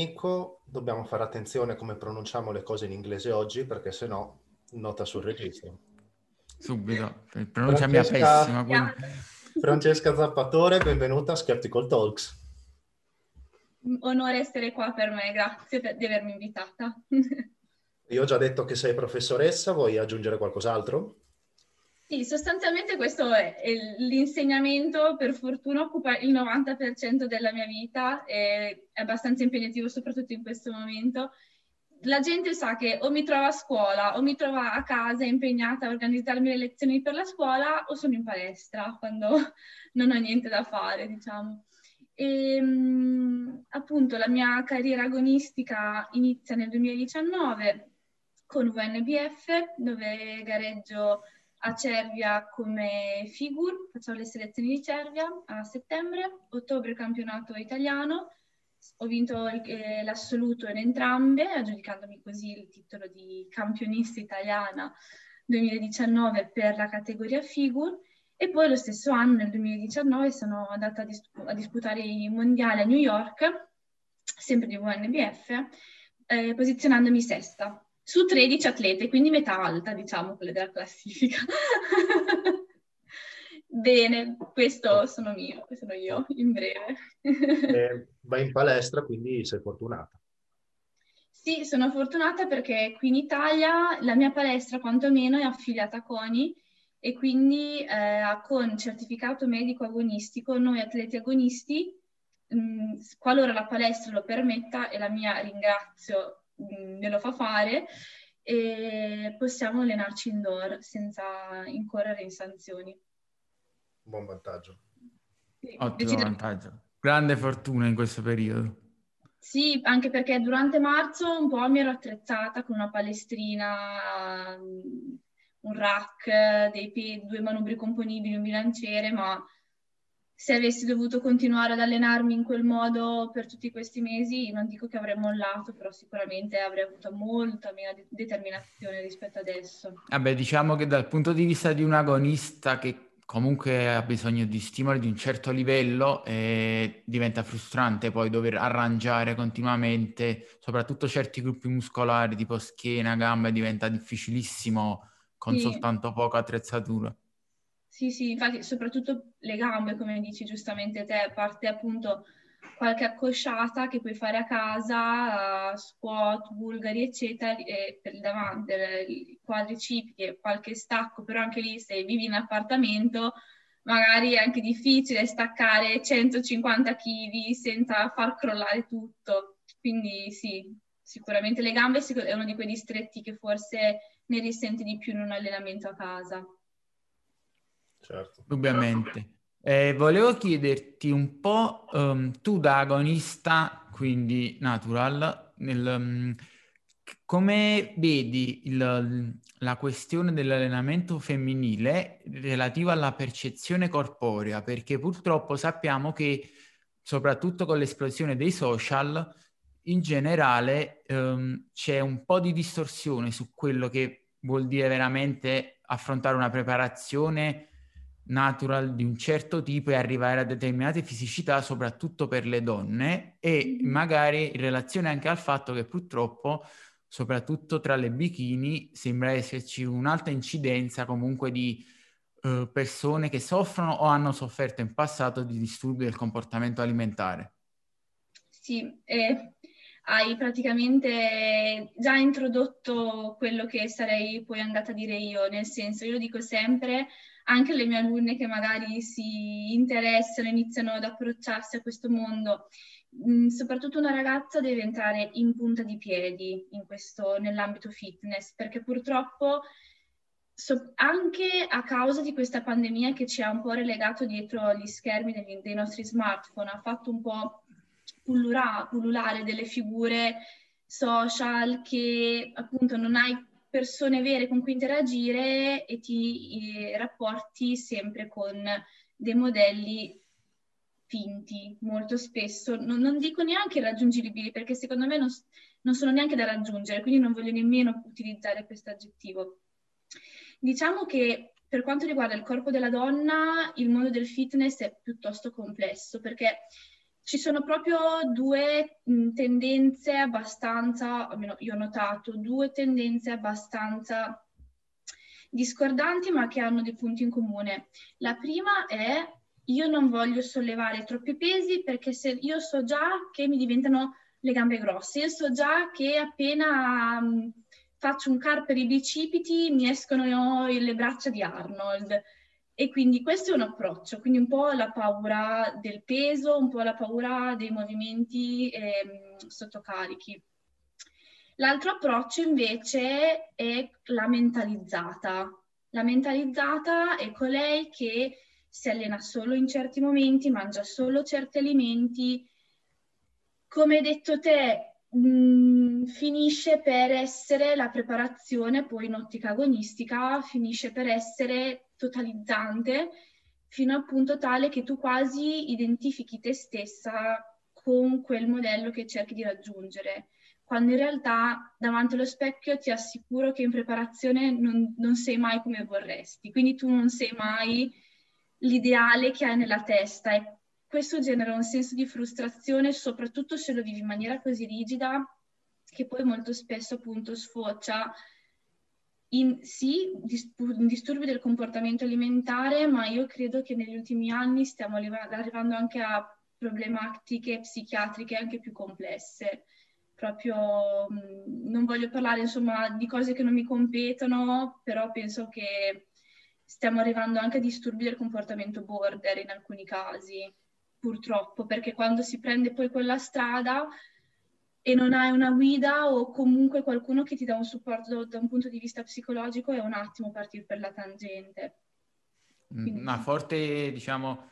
Nico, dobbiamo fare attenzione a come pronunciamo le cose in inglese oggi perché se no nota sul registro. Subito, pronuncia mia pessima. Quindi... Francesca Zappatore, benvenuta a Skeptical Talks. Onore essere qua per me, grazie per, di avermi invitata. Io ho già detto che sei professoressa, vuoi aggiungere qualcos'altro? Sì, sostanzialmente questo è, l'insegnamento, per fortuna occupa il 90% della mia vita, è abbastanza impegnativo soprattutto in questo momento. La gente sa che o mi trova a scuola o mi trova a casa impegnata a organizzarmi le lezioni per la scuola o sono in palestra quando non ho niente da fare, diciamo. E, ehm, appunto la mia carriera agonistica inizia nel 2019 con VNBF dove gareggio a Cervia come figure, facciamo le selezioni di Cervia a settembre, ottobre campionato italiano, ho vinto eh, l'assoluto in entrambe, aggiudicandomi così il titolo di campionista italiana 2019 per la categoria figure e poi lo stesso anno, nel 2019, sono andata a, dis- a disputare i mondiali a New York, sempre di UNBF, eh, posizionandomi sesta su 13 atlete, quindi metà alta, diciamo, quelle della classifica. Bene, questo sono mio, sono io, in breve. eh, vai in palestra, quindi sei fortunata. Sì, sono fortunata perché qui in Italia la mia palestra quantomeno è affiliata a CONI e quindi eh, con certificato medico agonistico noi atleti agonisti, mh, qualora la palestra lo permetta e la mia ringrazio me lo fa fare e possiamo allenarci indoor senza incorrere in sanzioni. Buon vantaggio. Sì, Ottimo vantaggio. Grande fortuna in questo periodo. Sì, anche perché durante marzo un po' mi ero attrezzata con una palestrina, un rack, dei pe- due manubri componibili, un bilanciere, ma se avessi dovuto continuare ad allenarmi in quel modo per tutti questi mesi, non dico che avrei mollato, però sicuramente avrei avuto molta meno de- determinazione rispetto adesso. Vabbè, diciamo che dal punto di vista di un agonista che comunque ha bisogno di stimoli di un certo livello, eh, diventa frustrante poi dover arrangiare continuamente, soprattutto certi gruppi muscolari tipo schiena, gambe, diventa difficilissimo con sì. soltanto poca attrezzatura. Sì, sì, infatti soprattutto le gambe, come dici giustamente te, parte appunto qualche accosciata che puoi fare a casa, uh, squat, bulgari, eccetera, e per il davanti, i quadricipiti, qualche stacco, però anche lì se vivi in appartamento magari è anche difficile staccare 150 kg senza far crollare tutto. Quindi sì, sicuramente le gambe è uno di quei distretti che forse ne risenti di più in un allenamento a casa certo. Indubbiamente. Eh, volevo chiederti un po', um, tu da agonista, quindi natural, nel, um, come vedi il, la questione dell'allenamento femminile relativa alla percezione corporea? Perché purtroppo sappiamo che, soprattutto con l'esplosione dei social, in generale um, c'è un po' di distorsione su quello che vuol dire veramente affrontare una preparazione natural di un certo tipo e arrivare a determinate fisicità, soprattutto per le donne, e mm-hmm. magari in relazione anche al fatto che purtroppo, soprattutto tra le bikini, sembra esserci un'alta incidenza comunque di uh, persone che soffrono o hanno sofferto in passato di disturbi del comportamento alimentare. Sì, eh, hai praticamente già introdotto quello che sarei poi andata a dire io, nel senso, io lo dico sempre, anche le mie alunne che magari si interessano, iniziano ad approcciarsi a questo mondo, mm, soprattutto una ragazza deve entrare in punta di piedi questo, nell'ambito fitness, perché purtroppo so, anche a causa di questa pandemia che ci ha un po' relegato dietro gli schermi degli, dei nostri smartphone, ha fatto un po' pullura, pullulare delle figure social che appunto non hai persone vere con cui interagire e ti eh, rapporti sempre con dei modelli finti, molto spesso. Non, non dico neanche irraggiungibili perché secondo me non, non, sono neanche da raggiungere, quindi non voglio nemmeno utilizzare questo aggettivo. Diciamo che per quanto riguarda il corpo della donna, il mondo del fitness è piuttosto complesso perché ci sono proprio due tendenze abbastanza, almeno io ho notato, due tendenze abbastanza discordanti ma che hanno dei punti in comune. La prima è io non voglio sollevare troppi pesi perché se io so già che mi diventano le gambe grosse, io so già che appena um, faccio un car per i bicipiti mi escono le braccia di Arnold. E quindi questo è un approccio, quindi un po' la paura del peso, un po' la paura dei movimenti eh, sottocarichi. L'altro approccio invece è la mentalizzata. La mentalizzata è colei che si allena solo in certi momenti, mangia solo certi alimenti. Come hai detto te, mh, mm, finisce per essere la preparazione poi in ottica agonistica, finisce per essere totalizzante fino al punto tale che tu quasi identifichi te stessa con quel modello che cerchi di raggiungere. Quando in realtà davanti allo specchio ti assicuro che in preparazione non, non sei mai come vorresti, quindi tu non sei mai l'ideale che hai nella testa. E questo genera un senso di frustrazione, soprattutto se lo vivi in maniera così rigida, che poi molto spesso appunto sfocia in sì, disturbi del comportamento alimentare, ma io credo che negli ultimi anni stiamo arrivando anche a problematiche psichiatriche anche più complesse. Proprio non voglio parlare insomma di cose che non mi competono, però penso che stiamo arrivando anche a disturbi del comportamento border in alcuni casi, purtroppo, perché quando si prende poi quella strada e non hai una guida o comunque qualcuno che ti dà un supporto da un punto di vista psicologico, è un attimo partire per la tangente. Mm, Quindi... Una forte, diciamo,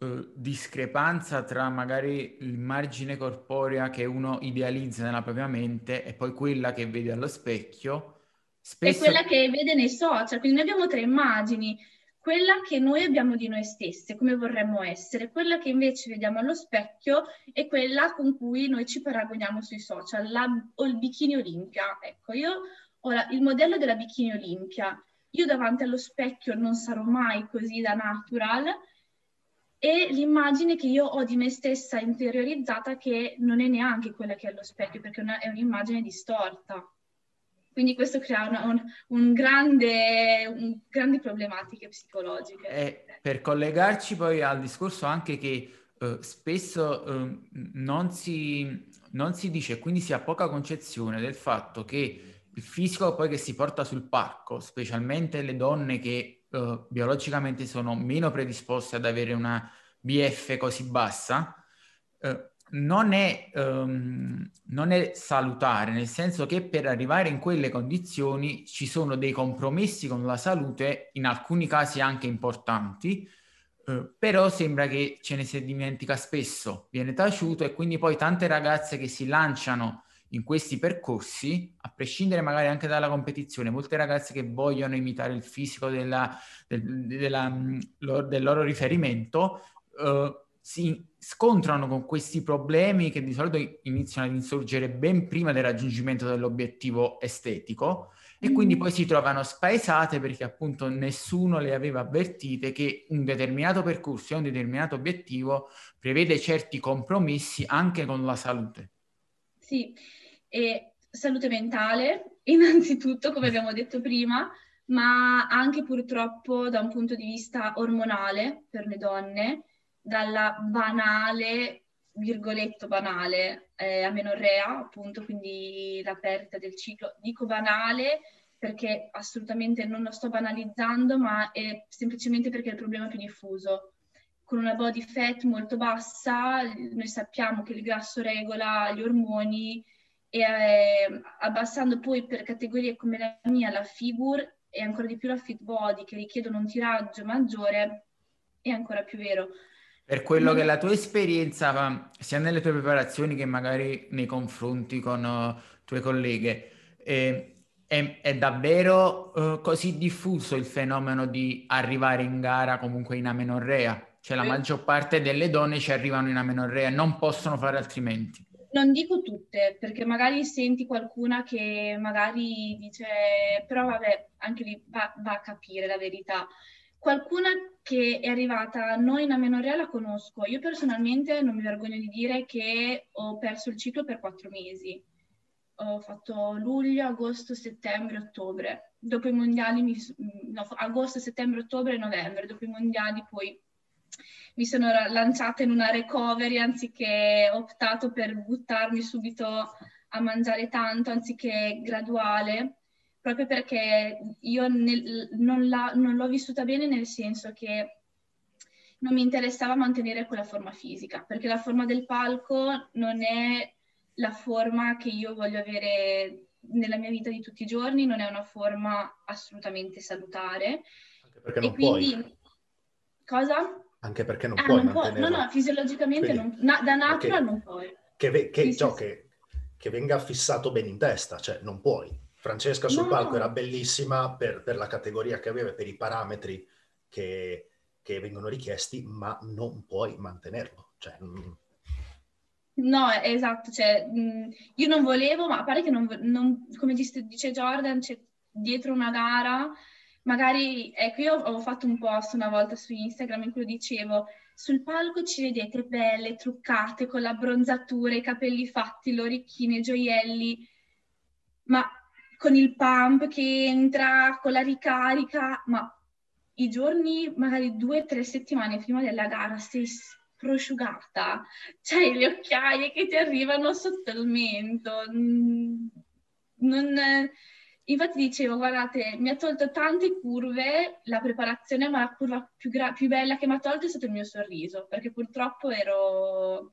eh, discrepanza tra magari l'immagine corporea che uno idealizza nella propria mente e poi quella che vede allo specchio. Spesso... E quella che vede nei social, quindi noi abbiamo tre immagini, quella che noi abbiamo di noi stesse, come vorremmo essere, quella che invece vediamo allo specchio e quella con cui noi ci paragoniamo sui social, la, o il bikini Olimpia. Ecco, io ho il modello della bikini Olimpia. Io davanti allo specchio non sarò mai così da natural, e l'immagine che io ho di me stessa interiorizzata che non è neanche quella che è allo specchio, perché è un'immagine distorta. Quindi questo crea un, un grande, un, grandi problematiche psicologiche. E per collegarci poi al discorso anche che uh, spesso uh, non, si, non si dice, quindi si ha poca concezione del fatto che il fisico poi che si porta sul palco, specialmente le donne che uh, biologicamente sono meno predisposte ad avere una BF così bassa, uh, non, è, um, non è salutare, nel senso che per arrivare in quelle condizioni ci sono dei compromessi con la salute, in alcuni casi anche importanti, Uh, però sembra che ce ne si dimentica spesso, viene taciuto e quindi poi tante ragazze che si lanciano in questi percorsi, a prescindere magari anche dalla competizione, molte ragazze che vogliono imitare il fisico della, del, della, mm, del, loro riferimento uh, si scontrano con questi problemi che di solito iniziano ad insorgere ben prima del raggiungimento dell'obiettivo estetico e quindi poi si trovano spaesate perché appunto nessuno le aveva avvertite che un determinato percorso e un determinato obiettivo prevede certi compromessi anche con la salute. Sì, e salute mentale, innanzitutto, come abbiamo detto prima, ma anche purtroppo da un punto di vista ormonale per le donne, dalla banale, virgoletto banale, eh, amenorrea, appunto, quindi la perdita del ciclo. Dico banale perché assolutamente non lo sto banalizzando, ma è semplicemente perché è il problema più diffuso. Con una body fat molto bassa, noi sappiamo che il grasso regola gli ormoni, e eh, abbassando poi per categorie come la mia la figure e ancora di più la fit body che richiedono un tiraggio maggiore è ancora più vero. Per quello che è la tua esperienza, sia nelle tue preparazioni che magari nei confronti con uh, tue colleghe, eh, è, è, davvero uh, così diffuso il fenomeno di arrivare in gara comunque in amenorrea? Cioè la maggior parte delle donne ci arrivano in amenorrea, non possono fare altrimenti non dico tutte, perché magari senti qualcuna che magari dice, però vabbè, anche lì va, va a capire la verità. Qualcuna che è arrivata noi in amenorrea la conosco. Io personalmente non mi vergogno di dire che ho perso il ciclo per quattro mesi. Ho fatto luglio, agosto, settembre, ottobre. Dopo i mondiali, mi, no, agosto, settembre, ottobre e novembre. Dopo i mondiali poi mi sono lanciata in una recovery anziché optato per buttarmi subito a mangiare tanto anziché graduale proprio perché io nel, non, non l'ho vissuta bene nel senso che non mi interessava mantenere quella forma fisica, perché la forma del palco non è la forma che io voglio avere nella mia vita di tutti i giorni, non è una forma assolutamente salutare. Anche perché non e quindi... puoi. Cosa? Anche perché non ah, puoi non può, No, no, fisiologicamente quindi, non, na, da natural non puoi. Che, che, ciò che, che venga fissato bene in testa, cioè non puoi. Francesca sul no. palco era bellissima per, per, la categoria che aveva per i parametri che, che vengono richiesti, ma non puoi mantenerlo. Cioè, mm. No, esatto, cioè, mm, io non volevo, ma pare che non, non come dice, Jordan, c'è dietro una gara, magari, ecco, io ho fatto un post una volta su Instagram in cui dicevo, sul palco ci vedete belle, truccate, con la bronzatura, i capelli fatti, l'orecchino, i gioielli, ma con il pump che entra, con la ricarica, ma i giorni, magari due o tre settimane prima della gara, sei prosciugata, c'hai le occhiaie che ti arrivano sotto il mento. Mm, non, infatti dicevo, guardate, mi ha tolto tante curve la preparazione, ma la curva più, gra- più bella che mi ha tolto è stato il mio sorriso, perché purtroppo ero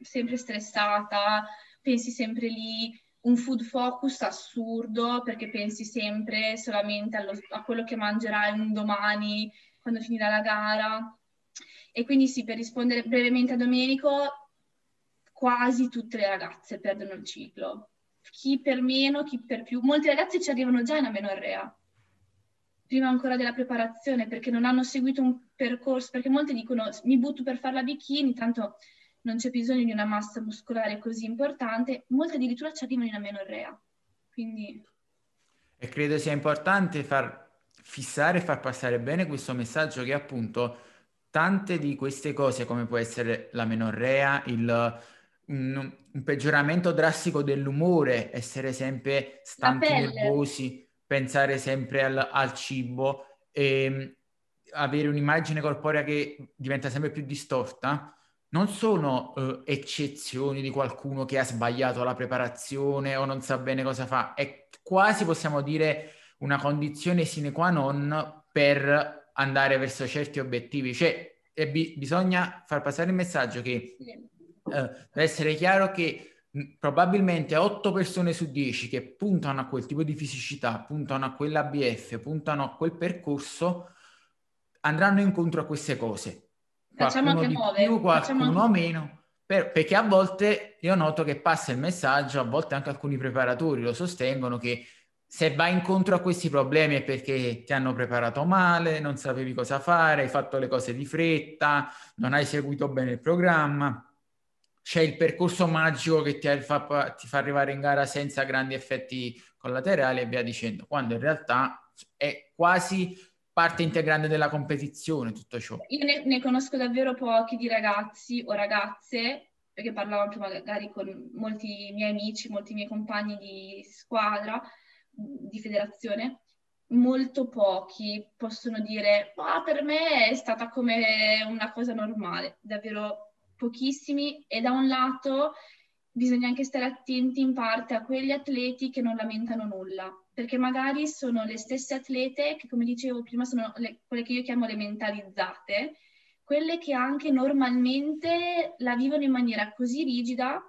sempre stressata, pensi sempre lì, un food focus assurdo perché pensi sempre solamente allo, a quello che mangerai un domani quando finirà la gara. E quindi sì, per rispondere brevemente a Domenico, quasi tutte le ragazze perdono il ciclo. Chi per meno, chi per più. Molte ragazze ci arrivano già in amenorrea, prima ancora della preparazione, perché non hanno seguito un percorso, perché molte dicono mi butto per fare la bikini, tanto non c'è bisogno di una massa muscolare così importante, molte addirittura ci arrivano in amenorrea. Quindi... E credo sia importante far fissare e far passare bene questo messaggio che appunto tante di queste cose come può essere la menorrea, il, un, un, peggioramento drastico dell'umore, essere sempre stanchi, nervosi, pensare sempre al, al cibo e ehm, avere un'immagine corporea che diventa sempre più distorta, non sono uh, eccezioni di qualcuno che ha sbagliato la preparazione o non sa bene cosa fa, è quasi possiamo dire una condizione sine qua non per andare verso certi obiettivi. Cioè, bi- bisogna far passare il messaggio che deve essere chiaro che probabilmente 8 persone su 10 che puntano a quel tipo di fisicità, puntano a quell'ABF, puntano a quel percorso, andranno incontro a queste cose Facciamo anche nuove. Più, qualcuno anche... meno. Per, perché a volte io noto che passa il messaggio, a volte anche alcuni preparatori lo sostengono, che se vai incontro a questi problemi è perché ti hanno preparato male, non sapevi cosa fare, hai fatto le cose di fretta, non hai seguito bene il programma, c'è il percorso magico che ti fa, ti fa arrivare in gara senza grandi effetti collaterali e via dicendo, quando in realtà è quasi parte integrante della competizione tutto ciò? Io ne, ne, conosco davvero pochi di ragazzi o ragazze, perché parlavo anche magari con molti miei amici, molti miei compagni di squadra, di federazione, molto pochi possono dire, ma per me è stata come una cosa normale, davvero pochissimi e da un lato bisogna anche stare attenti in parte a quegli atleti che non lamentano nulla, perché magari sono le stesse atlete che, come dicevo prima, sono le, quelle che io chiamo le mentalizzate, quelle che anche normalmente la vivono in maniera così rigida,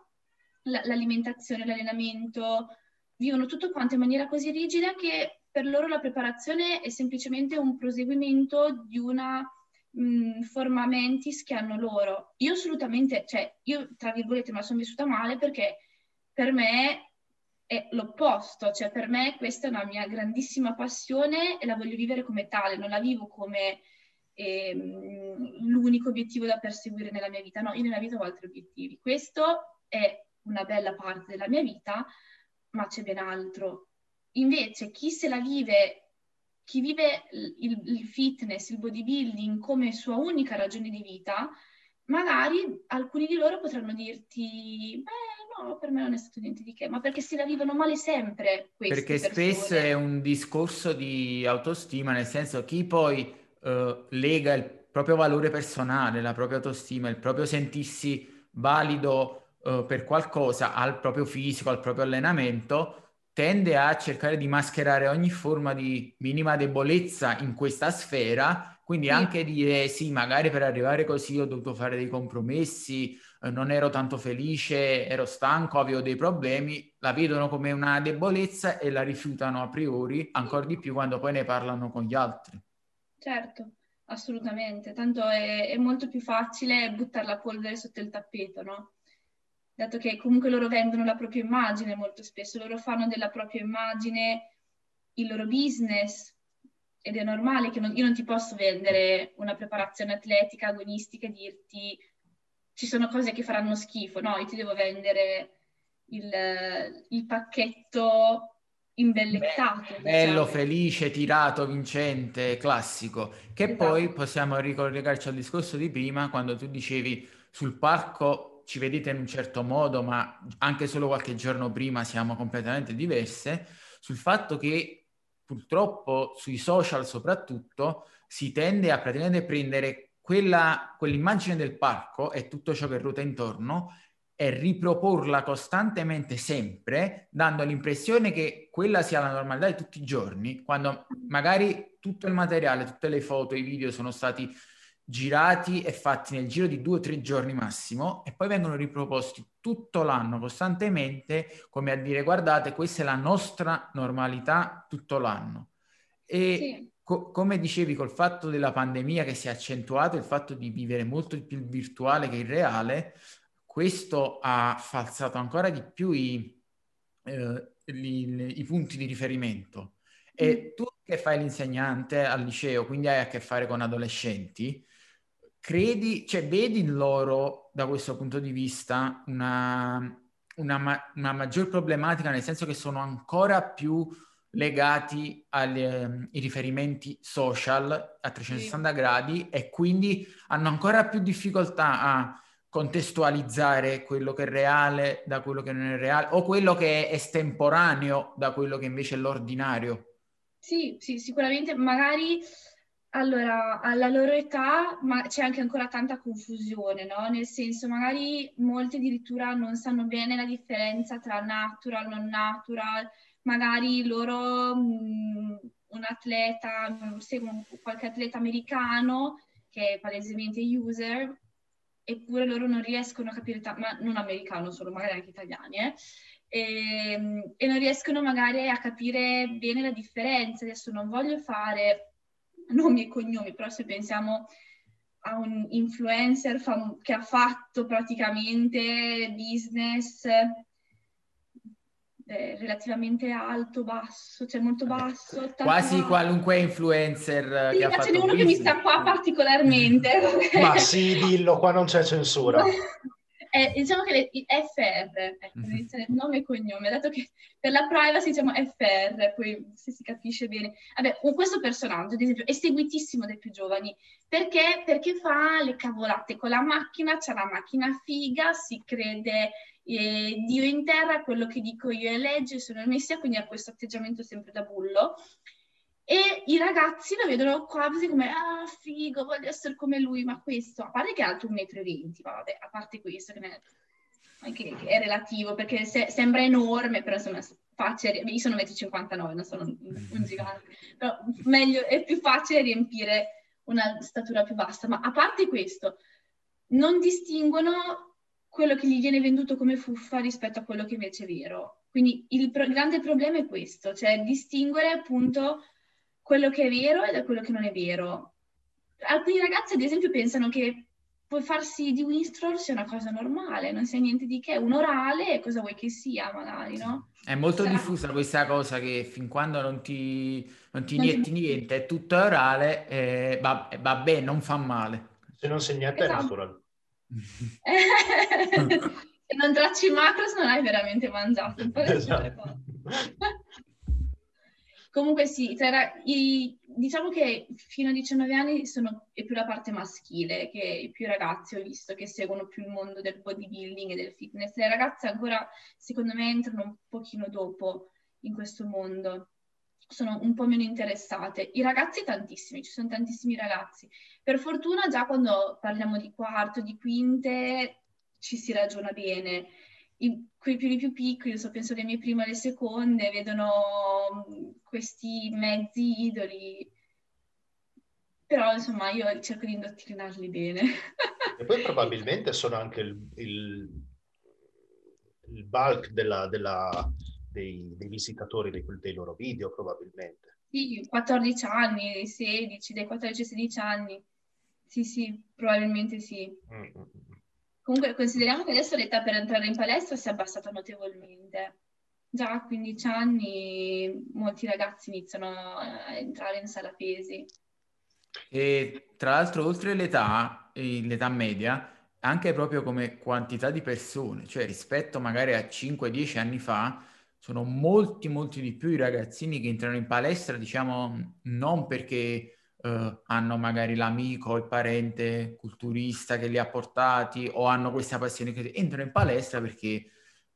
l- l'alimentazione, l'allenamento, vivono tutto quanto in maniera così rigida che per loro la preparazione è semplicemente un proseguimento di una mh, forma mentis che hanno loro. Io assolutamente, cioè, io tra virgolette me sono vissuta male perché per me è l'opposto, cioè per me questa è una mia grandissima passione e la voglio vivere come tale, non la vivo come ehm, l'unico obiettivo da perseguire nella mia vita, no, io nella vita ho altri obiettivi. Questo è una bella parte della mia vita, ma c'è ben altro. Invece chi se la vive chi vive il, il fitness, il bodybuilding come sua unica ragione di vita, magari alcuni di loro potranno dirti, beh no, per me non è stato niente di che, ma perché si la vivono male sempre Perché persone. spesso è un discorso di autostima, nel senso chi poi uh, lega il proprio valore personale, la propria autostima, il proprio sentirsi valido uh, per qualcosa al proprio fisico, al proprio allenamento, tende a cercare di mascherare ogni forma di minima debolezza in questa sfera, quindi sì. anche dire sì, magari per arrivare così ho dovuto fare dei compromessi, eh, non ero tanto felice, ero stanco, avevo dei problemi, la vedono come una debolezza e la rifiutano a priori, ancora di più quando poi ne parlano con gli altri. Certo, assolutamente, tanto è, è molto più facile buttare la polvere sotto il tappeto, no? dato che comunque loro vendono la propria immagine molto spesso, loro fanno della propria immagine il loro business ed è normale che non, io non ti posso vendere una preparazione atletica, agonistica e dirti ci sono cose che faranno schifo, no, io ti devo vendere il, il pacchetto imbellettato. Bello, diciamo. felice, tirato, vincente, classico. Che esatto. poi possiamo ricollegarci al discorso di prima, quando tu dicevi sul palco ci vedete in un certo modo, ma anche solo qualche giorno prima siamo completamente diverse, sul fatto che purtroppo sui social soprattutto si tende a praticamente prendere quella, quell'immagine del parco e tutto ciò che ruota intorno e riproporla costantemente sempre, dando l'impressione che quella sia la normalità di tutti i giorni, quando magari tutto il materiale, tutte le foto, i video sono stati girati e fatti nel giro di due o tre giorni massimo e poi vengono riproposti tutto l'anno costantemente come a dire guardate questa è la nostra normalità tutto l'anno e sì. Co- come dicevi col fatto della pandemia che si è accentuato il fatto di vivere molto più il virtuale che il reale questo ha falsato ancora di più i, eh, i, i punti di riferimento e mm. tu che fai l'insegnante al liceo quindi hai a che fare con adolescenti credi, cioè vedi in loro da questo punto di vista una, una, una maggior problematica, nel senso che sono ancora più legati agli eh, riferimenti social a 360 sì. gradi e quindi hanno ancora più difficoltà a contestualizzare quello che è reale da quello che non è reale o quello che è estemporaneo da quello che invece è l'ordinario. Sì, sì, sicuramente magari allora, alla loro età ma c'è anche ancora tanta confusione, no? Nel senso, magari molti addirittura non sanno bene la differenza tra natural, non natural, magari loro, mh, un atleta, seguono qualche atleta americano che è palesemente user, eppure loro non riescono a capire, ta- ma non americano solo, magari anche italiani, eh? E, ehm, e non riescono magari a capire bene la differenza. Adesso non voglio fare nomi e cognomi, però se pensiamo a un influencer fam- che ha fatto praticamente business eh, relativamente alto, basso, cioè molto basso. Quasi qualunque influencer. Sì, ma ce n'è uno business. che mi sta qua particolarmente. ma sì, dillo, qua non c'è censura. Eh, diciamo che le, FR, ecco, mm-hmm. nome e cognome, dato che per la privacy diciamo FR, poi se si capisce bene. Vabbè, questo personaggio, ad esempio, è seguitissimo dai più giovani, perché? Perché fa le cavolate con la macchina, c'è la macchina figa, si crede eh, Dio in terra, quello che dico io è legge, sono il messia, quindi ha questo atteggiamento sempre da bullo. E i ragazzi lo vedono quasi come, ah, figo, voglio essere come lui, ma questo, a parte che è alto 1,20 m, vabbè, a parte questo, che, ne, che, è relativo, perché se, sembra enorme, però insomma, facile, io sono 1,59 m, non sono un gigante, però meglio, è più facile riempire una statura più bassa, ma a parte questo, non distinguono quello che gli viene venduto come fuffa rispetto a quello che invece è vero. Quindi il, pro- grande problema è questo, cioè distinguere appunto quello che è vero e da quello che non è vero. Alcuni ragazzi, ad esempio, pensano che puoi farsi di Winstrol sia una cosa normale, non sia niente di che, un orale, cosa vuoi che sia, magari, no? È molto Sarà... diffusa questa cosa che fin quando non ti, non ti inietti niente, è tutto orale, eh, va, va bene, non fa male. Se non sei niente esatto. è natural. Se non tracci macros non hai veramente mangiato. Esatto. Comunque sì, tra, i, diciamo che fino a 19 anni sono, è più la parte maschile, che i più ragazzi ho visto che seguono più il mondo del bodybuilding e del fitness. Le ragazze ancora, secondo me, entrano un pochino dopo in questo mondo sono un po' meno interessate. I ragazzi tantissimi, ci sono tantissimi ragazzi. Per fortuna già quando parliamo di quarto, di quinte, ci si ragiona bene. I, quei più, più piccoli, so, penso le mie prime e le seconde, vedono questi mezzi idoli. Però insomma io cerco di indottrinarli bene. e poi probabilmente sono anche il, il, il bulk della, della dei, dei visitatori dei, dei, loro video probabilmente. Sì, 14 anni, 16, dai 14 ai 16 anni. Sì, sì, probabilmente sì. Mm-hmm. Comunque consideriamo che adesso l'età per entrare in palestra si è abbassata notevolmente. Già a 15 anni molti ragazzi iniziano a entrare in sala pesi. E tra l'altro, oltre l'età, l'età media, anche proprio come quantità di persone, cioè rispetto magari a 5-10 anni fa, sono molti, molti di più i ragazzini che entrano in palestra, diciamo, non perché uh, hanno magari l'amico il parente culturista che li ha portati o hanno questa passione che entrano in palestra perché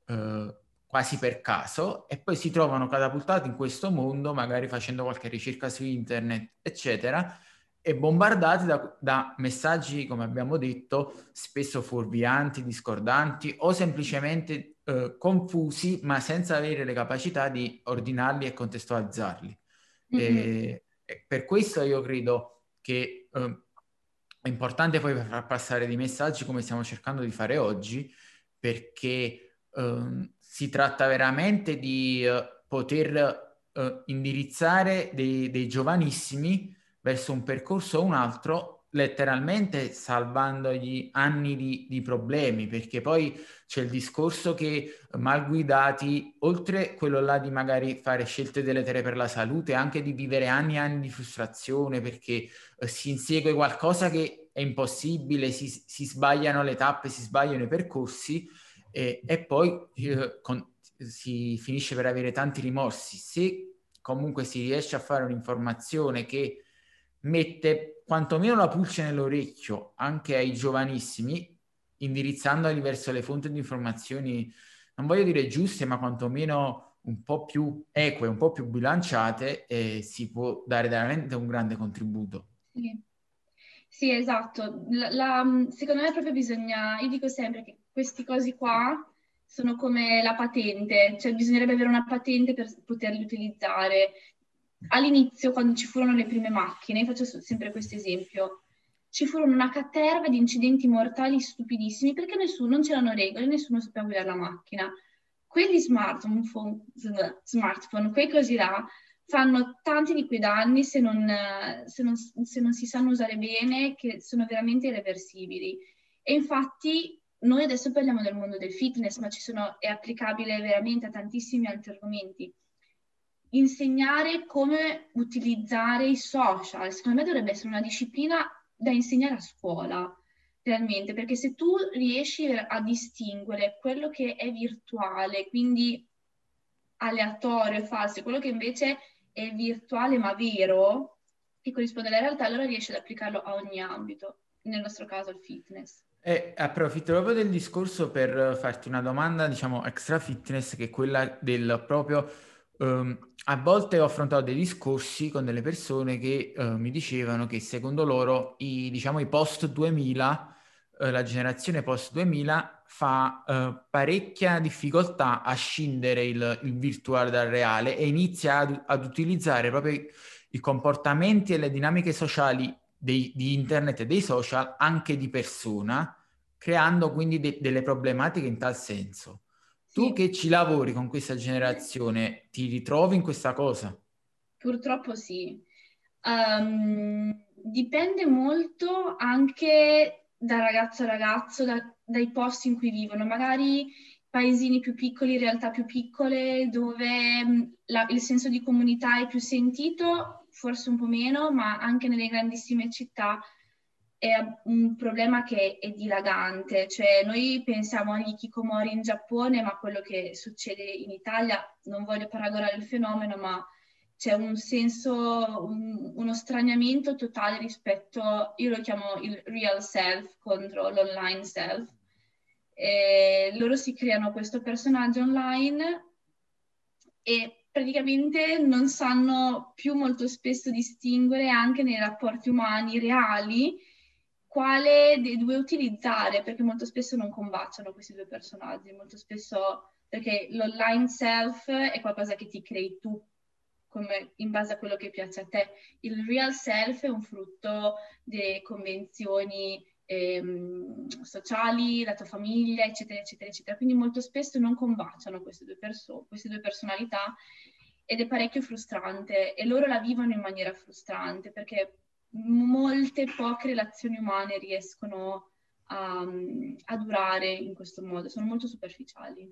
uh, quasi per caso e poi si trovano catapultati in questo mondo, magari facendo qualche ricerca su internet, eccetera, e bombardati da, da, messaggi, come abbiamo detto, spesso fuorvianti, discordanti o semplicemente eh, confusi, ma senza avere le capacità di ordinarli e contestualizzarli. Mm-hmm. E, e per questo io credo che eh, è importante poi far passare dei messaggi come stiamo cercando di fare oggi, perché eh, si tratta veramente di eh, poter eh, indirizzare dei, dei giovanissimi verso un percorso o un altro, letteralmente salvandogli anni di, di, problemi, perché poi c'è il discorso che mal guidati, oltre quello là di magari fare scelte deleterie per la salute, anche di vivere anni e anni di frustrazione perché eh, si insegue qualcosa che è impossibile, si, si, sbagliano le tappe, si sbagliano i percorsi eh, e poi eh, con, si finisce per avere tanti rimorsi. Se comunque si riesce a fare un'informazione che mette quantomeno la pulce nell'orecchio anche ai giovanissimi, indirizzandoli verso le fonti di informazioni, non voglio dire giuste, ma quantomeno un po' più eque, un po' più bilanciate, e si può dare veramente un grande contributo. Sì, sì esatto. La, la, secondo me proprio bisogna, io dico sempre che questi cosi qua sono come la patente, cioè bisognerebbe avere una patente per poterli utilizzare all'inizio, quando ci furono le prime macchine, faccio sempre questo esempio, ci furono una caterva di incidenti mortali stupidissimi perché nessuno, non c'erano regole, nessuno sapeva guidare la macchina. Quelli smartphone, smartphone quei così là, fanno tanti di quei danni se non, se, non, se non, si sanno usare bene, che sono veramente irreversibili. E infatti noi adesso parliamo del mondo del fitness, ma sono, è applicabile veramente a tantissimi altri argomenti insegnare come utilizzare i social. Secondo me dovrebbe essere una disciplina da insegnare a scuola, realmente, perché se tu riesci a distinguere quello che è virtuale, quindi aleatorio e falso, quello che invece è virtuale ma vero, che corrisponde alla realtà, allora riesci ad applicarlo a ogni ambito, nel nostro caso al fitness. E approfitto proprio del discorso per farti una domanda, diciamo, extra fitness, che è quella del proprio Um, a volte ho affrontato dei discorsi con delle persone che uh, mi dicevano che secondo loro i, diciamo, i post 2000, uh, la generazione post 2000 fa uh, parecchia difficoltà a scindere il, il, virtuale dal reale e inizia ad, ad, utilizzare proprio i comportamenti e le dinamiche sociali dei, di internet e dei social anche di persona, creando quindi de- delle problematiche in tal senso. Tu che ci lavori con questa generazione, ti ritrovi in questa cosa? Purtroppo sì. Um, dipende molto anche da ragazzo a ragazzo, da, dai posti in cui vivono. Magari paesini più piccoli, realtà più piccole, dove la, il senso di comunità è più sentito, forse un po' meno, ma anche nelle grandissime città è un problema che è dilagante, cioè noi pensiamo agli kikomori in Giappone, ma quello che succede in Italia, non voglio paragonare il fenomeno, ma c'è un senso, un, uno straniamento totale rispetto, io lo chiamo il real self contro l'online self. E loro si creano questo personaggio online e praticamente non sanno più molto spesso distinguere anche nei rapporti umani reali quale dei due utilizzare, perché molto spesso non combaciano questi due personaggi, molto spesso perché l'online self è qualcosa che ti crei tu, come in base a quello che piace a te. Il real self è un frutto delle convenzioni ehm, sociali, la tua famiglia, eccetera, eccetera, eccetera. Quindi molto spesso non combaciano queste due, perso- queste due personalità ed è parecchio frustrante e loro la vivono in maniera frustrante perché molte poche relazioni umane riescono a, a durare in questo modo, sono molto superficiali.